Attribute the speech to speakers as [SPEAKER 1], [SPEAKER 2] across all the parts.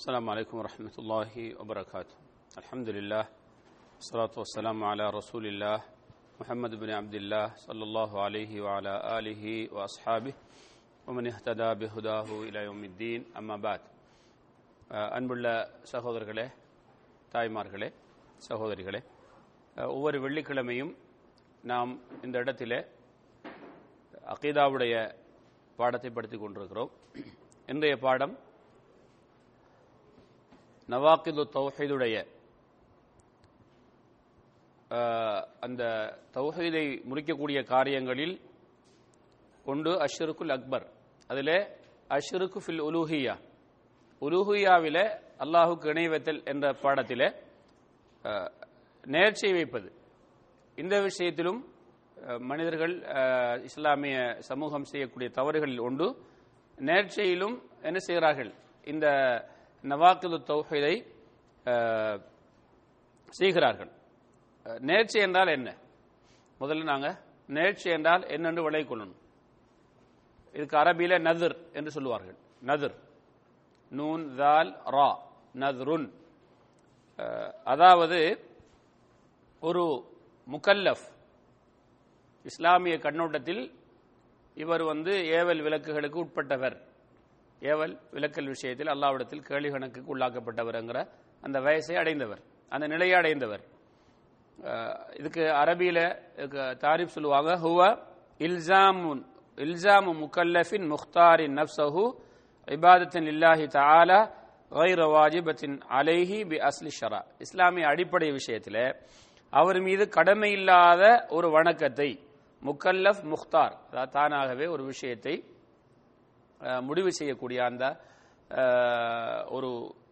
[SPEAKER 1] السلام عليكم ورحمة الله وبركاته الحمد لله والصلاة والسلام على رسول الله محمد بن عبد الله صلى الله عليه وعلى آله وأصحابه ومن اهتدى بهداه إلى يوم الدين أما بعد அஹ் அன்புள்ள சகோதரர்களே தாய்மார்களே சகோதரிகளே அஹ் ஒவ்வொரு வெள்ளிக்கிழமையும் நாம் இந்த இடத்திலே அகீதாவுடைய பாடத்தை படித்துக் கொண்டிருக்கிறோம் இன்றைய பாடம் நவாக்கிது தௌஹீதுடைய அந்த தௌஹீதை முறிக்கக்கூடிய காரியங்களில் ஒன்று அஷ்ருக்குல் அக்பர். அதில் அஷ்ருக்கு ஃபில் உலூஹியா. உலூஹியாவிலே அல்லாஹுக்கு இணை வைத்தல் என்ற பாடத்திலே நேர்ச்சை வைப்பது. இந்த விஷயத்திலும் மனிதர்கள் இஸ்லாமிய சமூகம் செய்யக்கூடிய தவறுகளில் ஒன்று நேர்ச்சையிலும் என்ன செய்கிறார்கள்? இந்த நவாக்கிது தௌஹீதை செய்கிறார்கள். நேர்ச்சி என்றால் என்ன? முதல்ல நாங்கள் நேர்ச்சி என்றால் என்னென்று விலை கொள்ளணும். இதுக்கு அரபியில நதிர் என்று சொல்லுவார்கள். நதிர். நூன் தால் ரா நதுருன். அதாவது ஒரு முக்கல்லஃப் இஸ்லாமிய கண்ணோட்டத்தில் இவர் வந்து ஏவல் விளக்குகளுக்கு உட்பட்டவர். ஏவல் விலக்கல் விஷயத்தில் அல்லாவிடத்தில் கேள்வி கணக்குக்கு உள்ளாக்கப்பட்டவர்ங்கிற அந்த வயசை அடைந்தவர் அந்த நிலையை அடைந்தவர். இதுக்கு அரபியில் தாரிஃப் சொல்லுவாங்க ஹுவ இல்சாமுன் இல்சாமு முக்கல்லஃபின் முக்தாரின் நப்சஹு இபாதத்தின் இல்லாஹி தாலா வைர வாஜிபத்தின் அலைஹி பி அஸ்லி ஷரா. இஸ்லாமிய அடிப்படை விஷயத்தில் அவர் மீது கடமை இல்லாத ஒரு வணக்கத்தை முக்கல்லஃப் முக்தார் அதாவது தானாகவே ஒரு விஷயத்தை முடிவு செய்யக்கூடிய அந்த ஒரு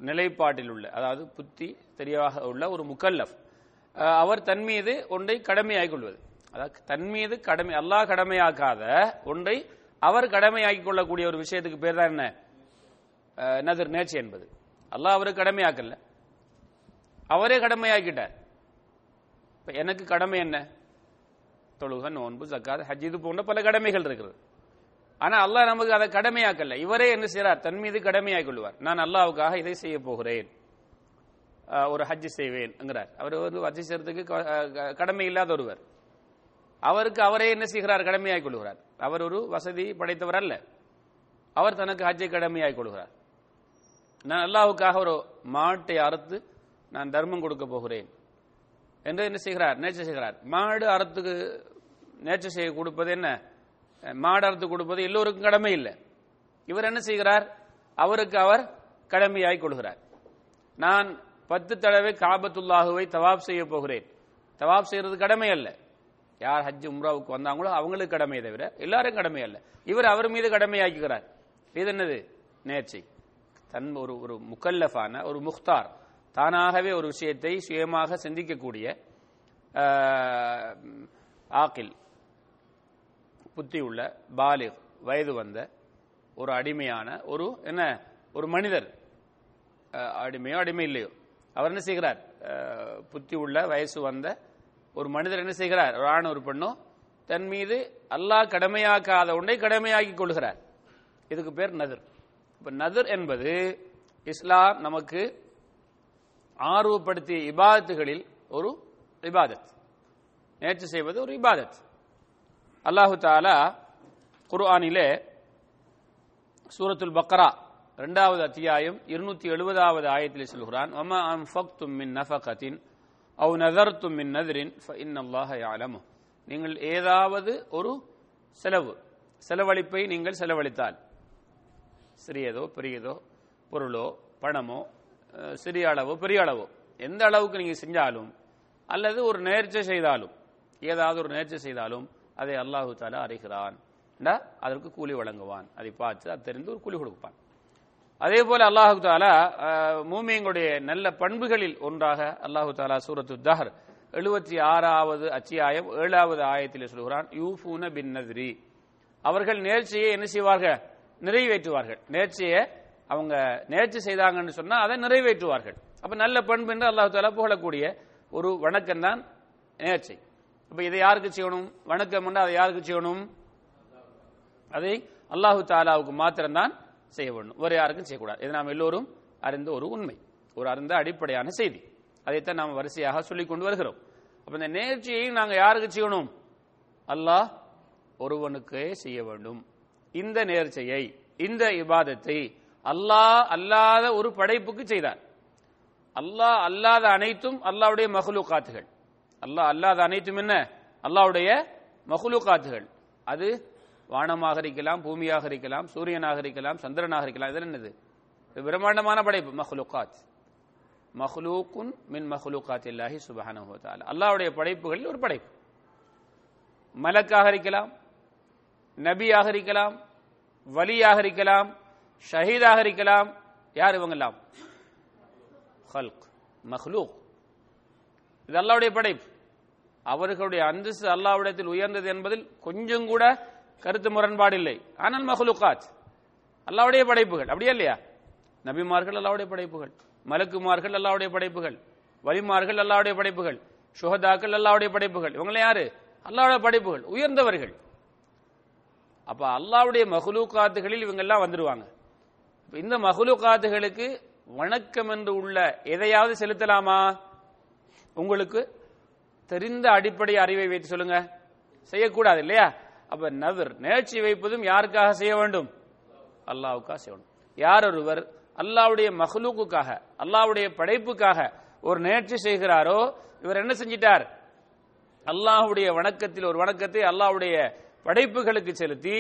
[SPEAKER 1] நிலைப்பாட்டில் உள்ள அதாவது புத்தி தெளிவாக உள்ள ஒரு முக்கல்லஃப் அவர் தன் மீது ஒன்றை கடமையாகிக் கொள்வது. அதாவது தன் மீது கடமை அல்லாஹ் கடமையாக்காத ஒன்றை அவர் கடமையாக்கிக் கொள்ளக்கூடிய ஒரு விஷயத்துக்கு பேர் தான் என்ன? நதிர் நேர்ச்சி என்பது. அல்லாஹ் அவருக்கு கடமையாக்கல. அவரே கடமையாக்கிட்டார். இப்போ எனக்கு கடமை என்ன? தொழுக நோன்பு ஜக்காத் ஹஜ் இது போன்ற பல கடமைகள் இருக்கிறது. ஆனா அல்லாஹ் நமக்கு அதை கடமையாக்கல. இவரே என்ன செய்யறார் தன் மீது கடமையாக கொள்வார். நான் அல்லாவுக்காக இதை செய்ய போகிறேன். ஒரு ஹஜ் செய்வேன்ங்கிறார் அவர் வந்து ஹஜ் செய்யறதுக்கு க- கடமை இல்லாத ஒருவர். அவருக்கு அவரே என்ன செய்கிறார்? கடமையாக கொள்கிறார். அவர் ஒரு வசதி படைத்தவர் அல்ல. அவர் தனக்கு ஹஜ்ஜை கடமையாக கொள்கிறார். நான் அல்லாவுக்காக ஒரு மாட்டை அறுத்து நான் தர்மம் கொடுக்க போகிறேன். என்று என்ன செய்கிறார்? நேச்சர் செய்கிறார். மாடு அறுத்துக்கு நேச்சர் செய்ய கொடுப்பது என்ன? மாடு அறுத்து கொடுப்பது எல்லோருக்கும் கடமை இல்லை. இவர் என்ன செய்கிறார்? அவருக்கு அவர் கடமையாய் கொள்கிறார். நான் பத்து தடவை காபத்துல்லாஹுவை தவாப் செய்ய போகிறேன். தவாப் செய்யறது கடமை அல்ல. யார் ஹஜ் உம்ராவுக்கு வந்தாங்களோ அவங்களுக்கு கடமை தவிர எல்லாரும் கடமை அல்ல. இவர் அவர் மீது கடமையாக்குகிறார். இது என்னது? நேர்ச்சி. தன் ஒரு ஒரு முக்கல்லஃபான ஒரு முக்தார் தானாகவே ஒரு விஷயத்தை சுயமாக சிந்திக்கக்கூடிய ஆக்கில் புத்தி உள்ள பாலிக் வயது வந்த ஒரு அடிமையான ஒரு என்ன ஒரு மனிதர். அடிமையோ அடிமை இல்லையோ. அவர் என்ன செய்கிறார்? புத்தி உள்ள வயசு வந்த ஒரு மனிதர் என்ன செய்கிறார்? ஒரு ஆண் ஒரு பெண்ணோ தன் மீது அல்லாஹ் கடமையாக்காத ஒன்றை கடமையாக்கி கொள்கிறார். இதுக்கு பேர் நதிர். இப்ப நதிர் என்பது இஸ்லாம் நமக்கு ஆர்வப்படுத்திய இபாதத்துகளில் ஒரு இபாதத். நேற்று செய்வது ஒரு இபாதத். அல்லாஹு தாலா குர்ஆனிலே சூரத்துல் பக்ரா ரெண்டாவது அத்தியாயம் இருநூத்தி எழுபதாவது ஆயத்தில் சொல்கிறான் அம் அன்ஃபக்தும் மின் நஃபகத்தின் அவு நதர்த்தும் மின் நதிரின் இன்னல்லாஹ யாலமு நீங்கள் ஏதாவது ஒரு செலவு செலவழிப்பை நீங்கள் செலவழித்தால் சிறியதோ பெரியதோ பொருளோ பணமோ சிறிய அளவோ பெரிய அளவோ எந்த அளவுக்கு நீங்கள் செஞ்சாலும் அல்லது ஒரு நேர்ச்சி செய்தாலும் ஏதாவது ஒரு நேர்ச்சி செய்தாலும் அதை அல்லாஹு தாலா அறிகிறான். என்றா அதற்கு கூலி வழங்குவான். அதை பார்த்து அது தெரிந்து ஒரு கூலி கொடுப்பான். அதே போல அல்லாஹு தாலா மூமியங்களுடைய நல்ல பண்புகளில் ஒன்றாக அல்லாஹு தாலா சூரத்து தஹர் எழுபத்தி ஆறாவது அத்தியாயம் ஏழாவது ஆயத்தில் சொல்கிறான் யூஃபூன பின் நத்ரி. அவர்கள் நேர்ச்சியை என்ன செய்வார்கள்? நிறைவேற்றுவார்கள். நேர்ச்சியை அவங்க நேர்ச்சி செய்தாங்கன்னு சொன்னால் அதை நிறைவேற்றுவார்கள். அப்ப நல்ல பண்பு என்று அல்லாஹு தாலா புகழக்கூடிய ஒரு வணக்கம் தான் நேர்ச்சை. அப்ப இதை யாருக்கு செய்யணும்? வணக்கம் அதை யாருக்கு செய்யணும்? அதை அல்லாஹு தாலாவுக்கு மாத்திரம்தான் செய்ய வேண்டும். வேறு யாருக்கும் செய்யக்கூடாது. இது நாம் எல்லோரும் அறிந்த ஒரு உண்மை. ஒரு அறிந்த அடிப்படையான செய்தி. அதைத்தான் நாம் வரிசையாக சொல்லிக் கொண்டு வருகிறோம். அப்ப இந்த நேர்ச்சியை நாங்க யாருக்கு செய்யணும்? அல்லாஹ் ஒருவனுக்கே செய்ய வேண்டும். இந்த நேர்ச்சியை இந்த இபாதத்தை அல்லாஹ் அல்லாத ஒரு படைப்புக்கு செய்தார். அல்லாஹ் அல்லாத அனைத்தும் அல்லாஹ்வுடைய காத்துகள் அல்லாஹ் அல்லாத அனைத்தும் என்ன? அல்லாஹ்வுடைய மகுலுகாத்துகள் அது வானமாக இருக்கலாம் பூமியாக இருக்கலாம் சூரியனாக இருக்கலாம் சந்திரனாக இருக்கலாம். இது என்னது? பிரம்மாண்டமான படைப்பு மஹ்லுகாத். மஹ்லூக்குன் மின் மஹ்லூகாத் இல்லாஹி சுபஹானஹு அல்லாவுடைய படைப்புகளில் ஒரு படைப்பு. மலக்காக இருக்கலாம் நபியாக இருக்கலாம் வலியாக இருக்கலாம் ஷஹீதாக இருக்கலாம். யார் இவங்கெல்லாம்? ஹல்க் மஹ்லூக். இது அல்லாவுடைய படைப்பு. அவர்களுடைய அந்தஸ்து அல்லாவிடத்தில் உயர்ந்தது என்பதில் கொஞ்சம் கூட கருத்து முரண்பாடு இல்லை. ஆனால் மஹ்லூகாத் அல்லாவுடைய படைப்புகள் அப்படியே இல்லையா? நபிமார்கள் அல்லாவுடைய படைப்புகள் மலக்குமார்கள் அல்லாவுடைய படைப்புகள் வலிமார்கள் அல்லாவுடைய படைப்புகள் சுகதாக்கள் அல்லாவுடைய படைப்புகள் இவங்கள யாரு? அல்லாவுடைய படைப்புகள் உயர்ந்தவர்கள். அப்ப அல்லாவுடைய மஹ்லூகாத்துகளில் இவங்க எல்லாம் வந்துருவாங்க இந்த மஹ்லூகாத்துகளுக்கு வணக்கம் என்று உள்ள எதையாவது செலுத்தலாமா? உங்களுக்கு தெரிந்த அடிப்படை அறிவை வைத்து சொல்லுங்க. செய்யக்கூடாது இல்லையா? அப்ப நவர் நேர்ச்சி வைப்பதும் யாருக்காக செய்ய வேண்டும்? அல்லாவுக்காக செய்யணும் யார் ஒருவர் அல்லாவுடைய மஹ்லூக்குக்காக அல்லாவுடைய படைப்புக்காக ஒரு நேர்ச்சி செய்கிறாரோ இவர் என்ன செஞ்சிட்டார்? அல்லாஹுடைய வணக்கத்தில் ஒரு வணக்கத்தை அல்லாஹ்வுடைய படைப்புகளுக்கு செலுத்தி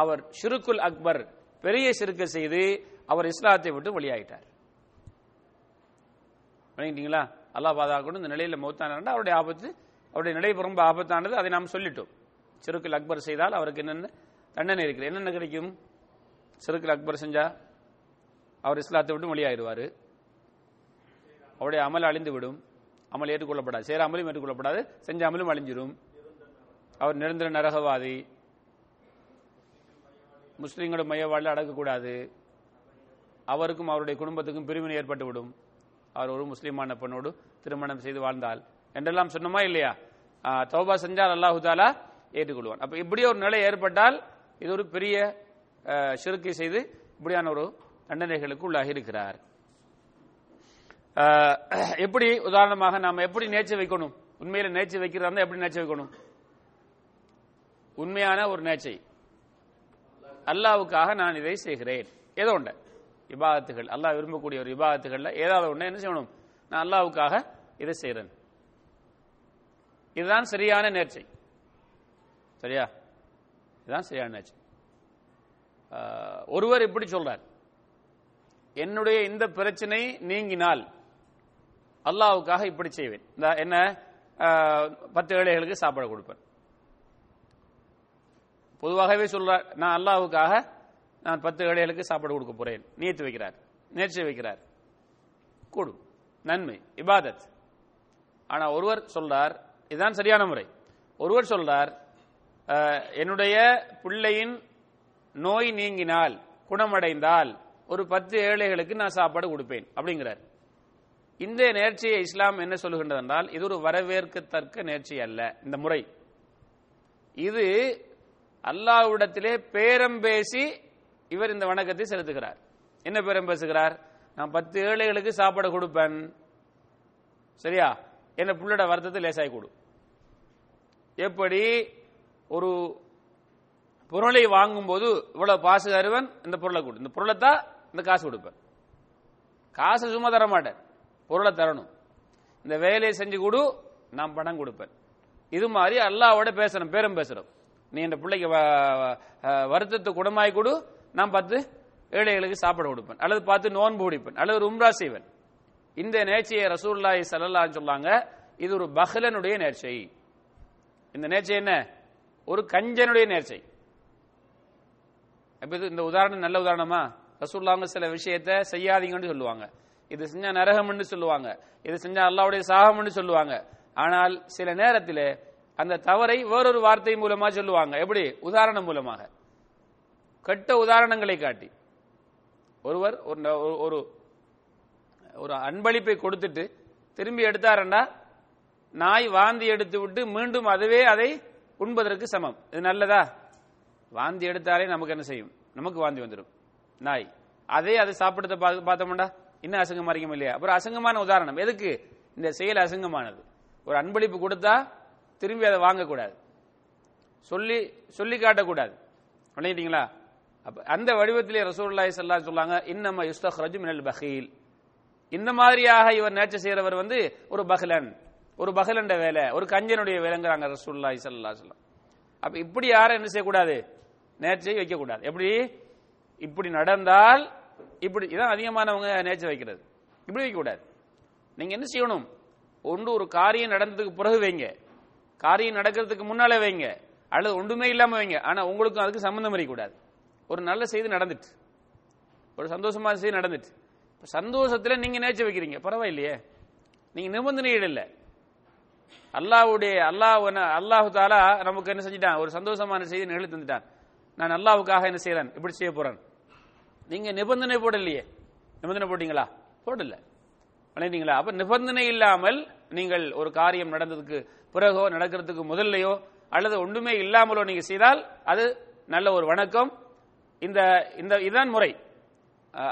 [SPEAKER 1] அவர் ஷிருக்குல் அக்பர் பெரிய சிறுக்க செய்து அவர் இஸ்லாத்தை விட்டு வெளியாயிட்டார். வணங்கிட்டீங்களா? அல்லாஹ் பாதுகாக்கணும். இந்த நிலையில் மௌத்தானா அவருடைய ஆபத்து அவருடைய நிலை ரொம்ப ஆபத்தானது அதை நாம் சொல்லிட்டோம். சிறுக்கில் அக்பர் செய்தால் அவருக்கு என்னென்ன தண்டனை இருக்குது? என்னென்ன கிடைக்கும்? சிறுக்கில் அக்பர் செஞ்சா அவர் இஸ்லாத்தை விட்டு வெளியாயிருவாரு அவருடைய அமல் அழிந்து விடும் அமல் ஏற்றுக்கொள்ளப்படாது. சேராமலும் அமலும் ஏற்றுக்கொள்ளப்படாது. செஞ்ச அமலும் அழிஞ்சிடும் அவர் நிரந்தர நரகவாதி. முஸ்லீம்களோட மையவாழ்ல அடக்கக்கூடாது. அவருக்கும் அவருடைய குடும்பத்துக்கும் பிரிவினை ஏற்பட்டுவிடும். அவர் ஒரு முஸ்லீமான பெண்ணோடு திருமணம் செய்து வாழ்ந்தால். என்றெல்லாம் சொன்னோமா இல்லையா? தௌபா செஞ்சால் அல்லாஹு தாலா ஏற்றுக்கொள்வான். அப்ப இப்படி ஒரு நிலை ஏற்பட்டால் இது ஒரு பெரிய சிறுக்கை செய்து இப்படியான ஒரு தண்டனைகளுக்கு உள்ளாகி இருக்கிறார். எப்படி உதாரணமாக நாம எப்படி நேச்சு வைக்கணும்? உண்மையில நேச்சு வைக்கிறதா இருந்தால் எப்படி நேச்சு வைக்கணும்? உண்மையான ஒரு நேச்சை. அல்லாவுக்காக நான் இதை செய்கிறேன். ஏதோ ஒன்று. இபாதத்துகள். அல்லாஹ் விரும்பக்கூடிய ஒரு இபாதத்துகள்ல ஏதாவது ஒன்று என்ன செய்யணும்? நான் அல்லாவுக்காக இதை செய்கிறேன் இதுதான் சரியான நேர்ச்சை. சரியா? இதுதான் சரியான நேர்ச்சை. ஆஹ், ஒருவர் இப்படி சொல்றார். என்னுடைய இந்த பிரச்சனை நீங்கினால் அல்லாவுக்காக இப்படி செய்வேன். இந்த என்ன? ஆஹ், பத்து ஏழைகளுக்கு சாப்பாடு கொடுப்பேன். பொதுவாகவே சொல்றார் நான் அல்லாஹ்வுக்காக நான் பத்து ஏழைகளுக்கு சாப்பாடு கொடுக்க போறேன். நேற்று வைக்கிறார். நேற்று வைக்கிறார். கூடும் நன்மை. இபாதத். ஆனால் ஒருவர் சொல்றார் இதுதான் சரியான முறை. ஒருவர் சொல்றார் என்னுடைய பிள்ளையின் நோய் நீங்கினால் குணமடைந்தால் ஒரு பத்து ஏழைகளுக்கு நான் சாப்பாடு கொடுப்பேன் அப்படிங்கிறார். இந்த நேர்ச்சியை இஸ்லாம் என்ன சொல்லுகின்றது என்றால் இது ஒரு வரவேற்கத்தக்க நேர்ச்சி அல்ல இந்த முறை. இது அல்லாஹ்விடத்திலே பேரம் பேசி இவர் இந்த வணக்கத்தை செலுத்துகிறார். என்ன பேரம் பேசுகிறார்? நான் பத்து ஏழைகளுக்கு சாப்பாடு கொடுப்பேன். சரியா? என்ன புள்ளோட வருத்தத்தை லேசாய் கொடு. எப்படி? ஒரு பொருளை வாங்கும்போது இவ்வளவு பாசு தருவன் இந்த பொருளை கொடு. இந்த பொருளை தான் இந்த காசு கொடுப்பேன். காசு சும்மா தர மாட்டேன். பொருளை தரணும். இந்த வேலையை செஞ்சு கொடு நான் பணம் கொடுப்பேன். இது மாதிரி அல்லாவோட பேசணும் பேரும் பேசுறோம். நீ இந்த பிள்ளைக்கு வ- வருத்தத்தை குணமாய் கொடு. நான் பார்த்து ஏழைகளுக்கு சாப்பாடு கொடுப்பேன். அல்லது பார்த்து நோன்பு குடிப்பேன் அல்லது உம்ரா செய்வேன். இந்த நேர்ச்சியை ரசூல்லாய் சல்லல்லாஹு சொல்லாங்க. இது ஒரு பஹ்லனுடைய நேர்ச்சை. இந்த நேர்ச்சை என்ன? ஒரு கஞ்சனுடைய நேர்ச்சை. அப்ப இது இந்த உதாரணம் நல்ல உதாரணமா? ரசூல்லாங்க சில விஷயத்தை செய்யாதீங்கன்னு சொல்லுவாங்க. இது செஞ்சா நரகம்னு சொல்லுவாங்க. இது செஞ்சா அல்லாவுடைய சாகம்னு சொல்லுவாங்க. ஆனால் சில நேரத்தில் அந்த தவறை வேறொரு வார்த்தை மூலமா சொல்லுவாங்க. எப்படி? உதாரணம் மூலமாக. கெட்ட உதாரணங்களை காட்டி. ஒருவர் ஒரு ஒரு- ஒரு அன்பளிப்பை கொடுத்துட்டு திரும்பி எடுத்தாரண்டா நாய் வாந்தி எடுத்து விட்டு மீண்டும் அதுவே அதை உண்பதற்கு சமம். இது நல்லதா? வாந்தி எடுத்தாலே நமக்கு என்ன செய்யும்? நமக்கு வாந்தி வந்துடும் நாய். அதே அதை சாப்பிடுறத பார்த்து- பார்த்தோம்டா. இன்னும் அசங்கமா இருக்கும் இல்லையா? அப்புறம் அசங்கமான உதாரணம். எதுக்கு? இந்த செயல் அசங்கமானது. ஒரு அன்பளிப்பு கொடுத்தா திரும்பி அதை வாங்கக்கூடாது. சொல்லி சொல்லி காட்டக்கூடாது. விளையிட்டீங்களா அந்த வடிவத்திலே ரசூல்லாய் சல்லா சொல்லாங்க இன்னமா யுஸ்தக் ரஜு மினல் பஹீல். இந்த மாதிரியாக இவர் நேச்சர் செய்கிறவர் வந்து ஒரு பஹலன் ஒரு பஹலண்ட வேலை ஒரு கஞ்சனுடைய வேலைங்கிறாங்க ரசூல்லாய் சல்லா அலைஹி வஸல்லம். அப்ப இப்படி யாரும் என்ன செய்யக்கூடாது? நேர்ச்சியை வைக்கக்கூடாது. எப்படி? இப்படி நடந்தால் இப்படி இதான் அதிகமானவங்க நேச்சர் வைக்கிறது. இப்படி வைக்கக்கூடாது. நீங்க என்ன செய்யணும்? ஒன்று ஒரு காரியம் நடந்ததுக்கு பிறகு வைங்க. காரியம் நடக்கிறதுக்கு முன்னாலே வைங்க. அல்லது ஒன்றுமே இல்லாமல் வைங்க. ஆனால் உங்களுக்கும் அதுக்கு சம்மந்தம் இருக்கக்கூடாது. ஒரு நல்ல செய்தி நடந்துட்டு. ஒரு சந்தோஷமான செய்தி நடந்துட்டு. இப்போ சந்தோஷத்தில் நீங்கள் நேச்சு வைக்கிறீங்க பரவாயில்லையே. நீங்கள் நிபந்தனைகள் இல்லை. அல்லாஹ்வுடைய அல்லாஹ் அல்லாஹு தாலா நமக்கு என்ன செஞ்சிட்டான்? ஒரு சந்தோஷமான செய்தி நிகழ்த்தி தந்துட்டான். நான் அல்லாவுக்காக என்ன செய்யறேன் இப்படி செய்ய போறேன். நீங்க நிபந்தனை போடலையே. நிபந்தனை போட்டீங்களா? போடல. வணங்கிட்டீங்களா அப்ப நிபந்தனை இல்லாமல் நீங்கள் ஒரு காரியம் நடந்ததுக்கு பிறகோ நடக்கிறதுக்கு முதல்லையோ அல்லது ஒன்றுமே இல்லாமலோ நீங்க செய்தால் அது நல்ல ஒரு வணக்கம் இந்த இந்த இதுதான் முறை.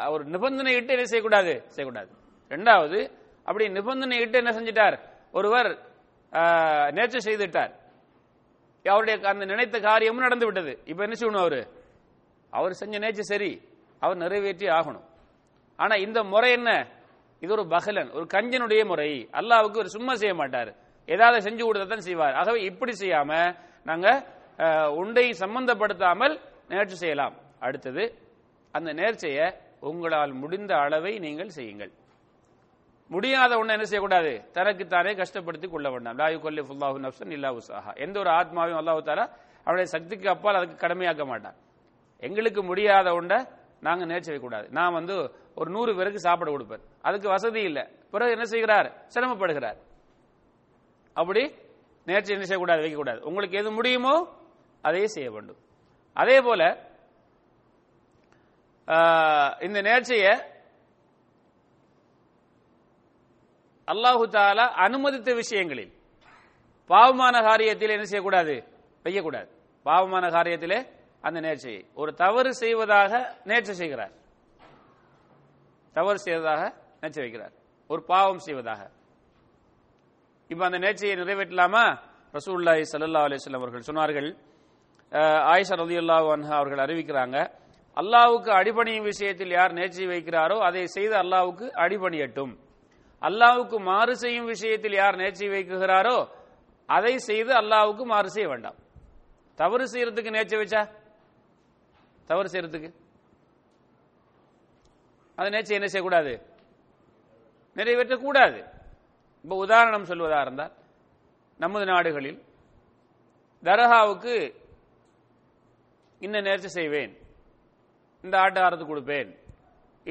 [SPEAKER 1] அவர் நிபந்தனை இட்டு என்ன செய்யக்கூடாது? செய்யக்கூடாது. ரெண்டாவது அப்படி நிபந்தனை இட்டு என்ன செஞ்சிட்டார்? ஒருவர் நேச்சர் செய்துட்டார் அவருடைய அந்த நினைத்த காரியமும் நடந்து விட்டது இப்ப என்ன செய்யணும் அவரு? அவர் செஞ்ச நேச்சர் சரி. அவர் நிறைவேற்றி ஆகணும். ஆனா இந்த முறை என்ன? இது ஒரு பகலன் ஒரு கஞ்சனுடைய முறை. அல்லாவுக்கு ஒரு சும்மா செய்ய மாட்டார். ஏதாவது செஞ்சு கொடுத்ததான் செய்வார். ஆகவே இப்படி செய்யாம நாங்க உண்டை சம்பந்தப்படுத்தாமல் நேற்று செய்யலாம். அடுத்தது அந்த நேர்ச்சையை உங்களால் முடிந்த அளவை நீங்கள் செய்யுங்கள். முடியாத ஒண்ணு என்ன செய்யக்கூடாது? தனக்குத்தானே கஷ்டப்படுத்தி கொள்ள வேண்டாம். லாயு கொல்லி ஃபுல்லாஹு நப்சன் இல்லா உசாஹா எந்த ஒரு ஆத்மாவையும் அல்லாஹு தாரா அவருடைய சக்திக்கு அப்பால் அதுக்கு கடமையாக்க மாட்டான். எங்களுக்கு முடியாத ஒன்றை நாங்கள் நேர்ச்சி வைக்கக்கூடாது. நான் வந்து ஒரு நூறு பேருக்கு சாப்பிட கொடுப்பேன். அதுக்கு வசதி இல்லை. பிறகு என்ன செய்கிறார்? சிரமப்படுகிறார். அப்படி நேர்ச்சி என்ன செய்யக்கூடாது? வைக்கக்கூடாது. உங்களுக்கு எது முடியுமோ அதையே செய்ய வேண்டும். அதே போல இந்த நேர்ச்சியை அல்லாஹு தாலா அனுமதித்த விஷயங்களில். பாவமான காரியத்தில் என்ன செய்யக்கூடாது? வைக்கக்கூடாது. பாவமான காரியத்திலே அந்த நேர்ச்சியை. ஒரு தவறு செய்வதாக நேர்ச்சி செய்கிறார். தவறு செய்வதாக நேர்ச்சி வைக்கிறார். ஒரு பாவம் செய்வதாக. இப்ப அந்த நேர்ச்சியை நிறைவேற்றலாமா? ரசூல்லாய் சல்லா அலிஸ்லாம் அவர்கள் சொன்னார்கள். ஆயிஷா ரதியுல்லா அவர்கள் அறிவிக்கிறாங்க. அல்லாவுக்கு அடிபணியும் விஷயத்தில் யார் நேர்ச்சி வைக்கிறாரோ அதை செய்து அல்லாவுக்கு அடிபணியட்டும். அல்லாவுக்கு மாறு செய்யும் விஷயத்தில் யார் நேர்ச்சி வைக்குகிறாரோ அதை செய்து அல்லாவுக்கு மாறு செய்ய வேண்டாம். தவறு செய்யறதுக்கு நேர்ச்சி வச்சா? தவறு செய்யறதுக்கு. அதை நேர்ச்சி என்ன செய்யக்கூடாது? நிறைவேற்றக்கூடாது. இப்ப உதாரணம் சொல்வதா இருந்தால் நமது நாடுகளில் தர்காவுக்கு இன்ன நேர்ச்சி செய்வேன். இந்த ஆட்டுக்காரத்துக்கு கொடுப்பேன்.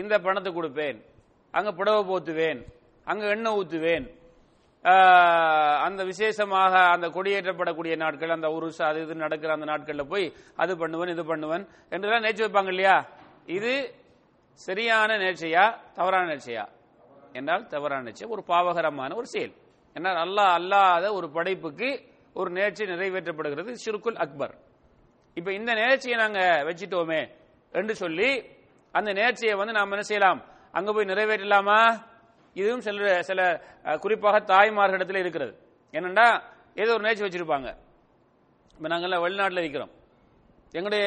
[SPEAKER 1] இந்த பணத்தை கொடுப்பேன். அங்க புடவை போத்துவேன். அங்க எண்ணெய் ஊத்துவேன். அந்த விசேஷமாக அந்த கொடியேற்றப்படக்கூடிய நாட்கள் அந்த உருசு அது இது நடக்கிற அந்த நாட்கள்ல போய் அது பண்ணுவன் இது பண்ணுவன் என்றெல்லாம் நேர்ச்சி வைப்பாங்க இல்லையா? இது சரியான நேர்ச்சையா தவறான நேர்ச்சியா? என்றால் தவறான நிச்சயம் ஒரு பாவகரமான ஒரு செயல். என்றால் அல்லாஹ் அல்லாத ஒரு படைப்புக்கு ஒரு நேர்ச்சி நிறைவேற்றப்படுகிறது ஷிருக்குல் அக்பர். இப்ப இந்த நேர்ச்சியை நாங்க வச்சிட்டோமே என்று சொல்லி அந்த நேர்ச்சியை வந்து நாம் என்ன செய்யலாம்? அங்க போய் நிறைவேற்றலாமா? இதுவும் சில சில குறிப்பாக தாய்மார்களிடத்தில் இருக்கிறது. என்னண்டா? ஏதோ ஒரு நேர்ச்சி வச்சிருப்பாங்க. இப்போ நாங்கெல்லாம் வெளிநாட்டில் இருக்கிறோம். எங்களுடைய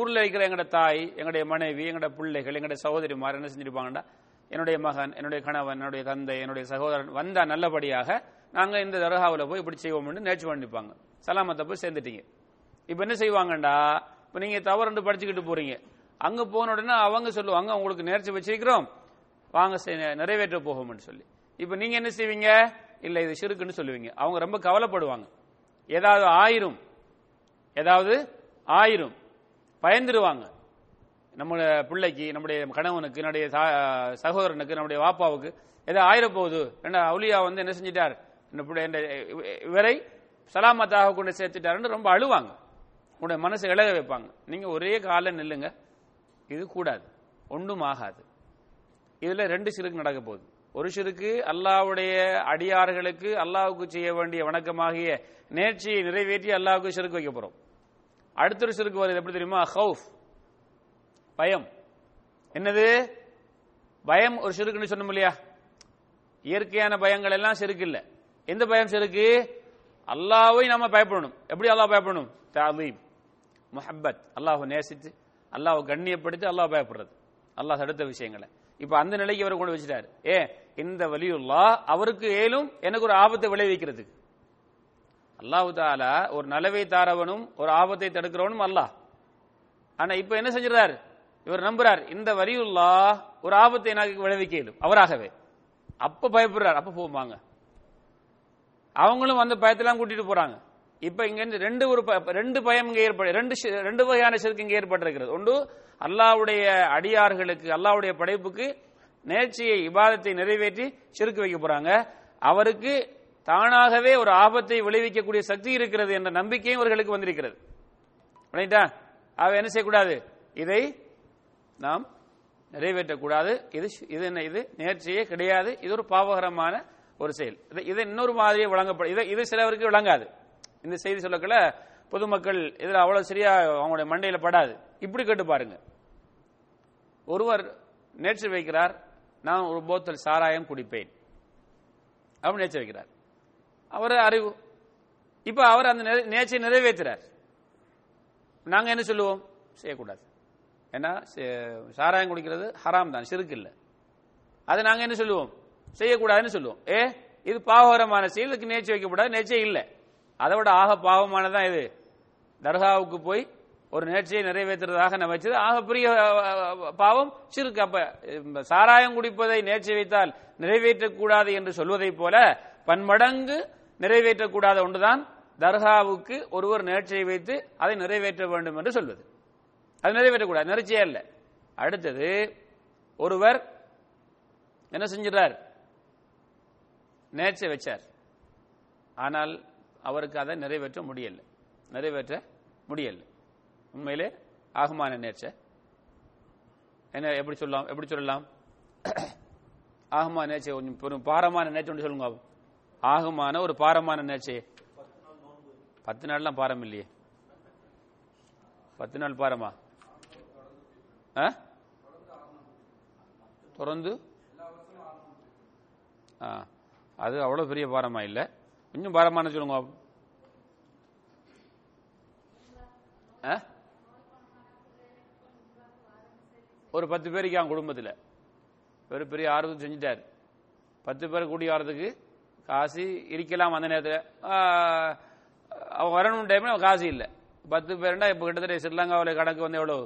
[SPEAKER 1] ஊரில் இருக்கிற எங்களுடைய தாய் எங்களுடைய மனைவி எங்களுடைய பிள்ளைகள் எங்களுடைய சகோதரிமார் என்ன செஞ்சிருப்பாங்கடா என்னுடைய மகன் என்னுடைய கணவன் என்னுடைய தந்தை என்னுடைய சகோதரன் வந்தா நல்லபடியாக நாங்கள் இந்த தர்காவில் போய் இப்படி செய்வோம்னு நேர்ச்சி பண்ணிப்பாங்க. சலாமத்தை போய் சேர்ந்துட்டீங்க. இப்போ என்ன செய்வாங்கண்டா? இப்ப நீங்க தவறுண்டு படிச்சுக்கிட்டு போறீங்க. அங்க போன உடனே அவங்க சொல்லுவாங்க உங்களுக்கு நேர்ச்சி வச்சிருக்கிறோம். வாங்க செ- நிறைவேற்ற போகும்னு சொல்லி. இப்ப நீங்க என்ன செய்வீங்க? இல்ல இது சிறுக்குன்னு சொல்லுவீங்க. அவங்க ரொம்ப கவலைப்படுவாங்க. ஏதாவது ஆயிரும். ஏதாவது ஆயிரும். பயந்துருவாங்க. நம்முடைய பிள்ளைக்கு நம்முடைய கணவனுக்கு நம்முடைய சகோதரனுக்கு நம்முடைய வாப்பாவுக்கு ஏதோ ஆயிரம் போகுது என்ன அவுலியா வந்து என்ன செஞ்சிட்டார்? பிள்ளை- இவரை சலாமத்தாக கொண்டு சேர்த்துட்டாருன்னு ரொம்ப அழுவாங்க. உங்களுடைய மனசை இழக வைப்பாங்க. நீங்க ஒரே கால நில்லுங்க. இது கூடாது. ஒன்றும் ஆகாது. இதுல ரெண்டு சிறுக்கு நடக்க போகுது. ஒரு சிறுக்கு அல்லாஹ்வுடைய அடியார்களுக்கு அல்லாவுக்கு செய்ய வேண்டிய வணக்கமாகிய நேர்ச்சியை நிறைவேற்றி அல்லாவுக்கு சிறுக்கு வைக்க போறோம். அடுத்த ஒரு சிறுக்கு வருது. எப்படி தெரியுமா? ஹவுஃப். பயம். என்னது? பயம் ஒரு சிறுக்குன்னு சொன்னோம் இல்லையா? இயற்கையான பயங்கள் எல்லாம் செருக்கு இல்லை. எந்த பயம் செருக்கு அல்லாவை நம்ம பயப்படணும். எப்படி அல்லாஹ் பயப்படணும்? தாலீம் முஹப்பத். அல்லாஹ் நேசித்து அல்லாஹ் கண்ணியப்படுத்தி அல்லாஹ் பயப்படுறது. அல்லாஹ் தடுத்த விஷயங்களை. இப்ப அந்த நிலைக்கு இவரை கொண்டு வச்சுட்டார். ஏ இந்த வலியுல்லா அவருக்கு ஏலும் எனக்கு ஒரு ஆபத்தை விளைவிக்கிறதுக்கு. அல்லாஹு தாலா ஒரு நலவை தாரவனும் ஒரு ஆபத்தை தடுக்கிறவனும் அல்லாஹ். ஆனா இப்ப என்ன செஞ்சிடறாரு? இவர் நம்புறார் இந்த வரியுல்லா ஒரு ஆபத்தை எனக்கு விளைவிக்க இயலும் அவராகவே. அப்ப பயப்படுறார் அப்ப போவாங்க அவங்களும் அந்த பயத்தெல்லாம் கூட்டிட்டு போறாங்க. இப்ப இங்க இருந்து ரெண்டு ஒரு ப- ரெண்டு பயம் இங்க ஏற்பட ரெண்டு ரெண்டு வகையான சிறுக்கு இங்க ஏற்பட்டிருக்கிறது. ஒன்று அல்லாவுடைய அடியார்களுக்கு அல்லாவுடைய படைப்புக்கு நேர்ச்சியை இபாதத்தை நிறைவேற்றி சிறுக்கு வைக்க போறாங்க. அவருக்கு தானாகவே ஒரு ஆபத்தை விளைவிக்கக்கூடிய சக்தி இருக்கிறது என்ற நம்பிக்கையும் இவர்களுக்கு வந்திருக்கிறது. ரைட்டா அவ என்ன செய்யக்கூடாது? இதை நாம் நிறைவேற்றக்கூடாது. இது இது என்ன? இது நேர்ச்சியே கிடையாது. இது ஒரு பாவகரமான ஒரு செயல். இது இது இன்னொரு மாதிரியே வழங்கப்படும் இது இது சிலவருக்கு விளங்காது. இந்த செய்தி சொல்லக்கல பொதுமக்கள் இதில் அவ்வளவு சரியா அவங்களுடைய மண்டையில் படாது. இப்படி கேட்டு பாருங்க. ஒருவர் நேற்று வைக்கிறார் நான் ஒரு போத்தல் சாராயம் குடிப்பேன். அப்படி நேற்று வைக்கிறார். அவர் அறிவு. இப்போ அவர் அந்த நேச்சை நிறைவேற்றுறார். நாங்கள் என்ன சொல்லுவோம்? செய்யக்கூடாது. ஏன்னா சே- சாராயம் குடிக்கிறது ஹராம் தான் சிறுக்கு இல்லை. அதை நாங்கள் என்ன சொல்லுவோம்? செய்யக்கூடாதுன்னு சொல்லுவோம். ஏ இது பாவகரமான செயல் இதுக்கு வைக்கக்கூடாது நேச்சே இல்லை. அதை விட ஆக பாவமானதான் இது. தர்காவுக்கு போய் ஒரு நேர்ச்சியை நிறைவேற்றுறதாக நம்ம வச்சது. ஆக பெரிய பாவம் சிறுக்கு. அப்ப சாராயம் குடிப்பதை நேர்ச்சி வைத்தால் நிறைவேற்றக்கூடாது என்று சொல்வதைப் போல பன்மடங்கு நிறைவேற்றக்கூடாத ஒன்றுதான் தர்காவுக்கு ஒருவர் நேர்ச்சியை வைத்து அதை நிறைவேற்ற வேண்டும் என்று சொல்வது. அது நிறைவேற்றக்கூடாது. நேர்ச்சியே அல்ல. அடுத்தது ஒருவர் என்ன செஞ்சிடறார்? நேர்ச்சி வச்சார். ஆனால் அவருக்கு அதை நிறைவேற்ற முடியல. நிறைவேற்ற முடியல. உண்மையிலே ஆகுமான நேர்ச்சை. என்ன எப்படி சொல்லலாம் எப்படி சொல்லலாம்? ஆகுமான நேர்ச்சை கொஞ்சம் பெரும் பாரமான நேர்ச்சி ஒன்று சொல்லுங்க ஆகுமான ஒரு பாரமான நேர்ச்சி. பத்து நாள்லாம் பாரம் இல்லையே. பத்து நாள் பாரமா? ஆ? தொடர்ந்து? ஆ அது அவ்வளவு பெரிய பாரமா இல்லை. கொஞ்சம் பாரமான சொல்லுங்க ஆ? ஒரு பத்து பேருக்கு அவன் குடும்பத்தில். ஒரு பெரிய ஆர்வத்தை செஞ்சுட்டார். பத்து பேர் கூடி வர்றதுக்கு காசு இருக்கலாம் அந்த நேரத்தில். அவன் வரணும் டைமில் அவன் காசு இல்லை. பத்து பேருண்டா இப்போ கிட்டத்தட்ட ஸ்ரீலங்காவில் கணக்கு வந்து எவ்வளோ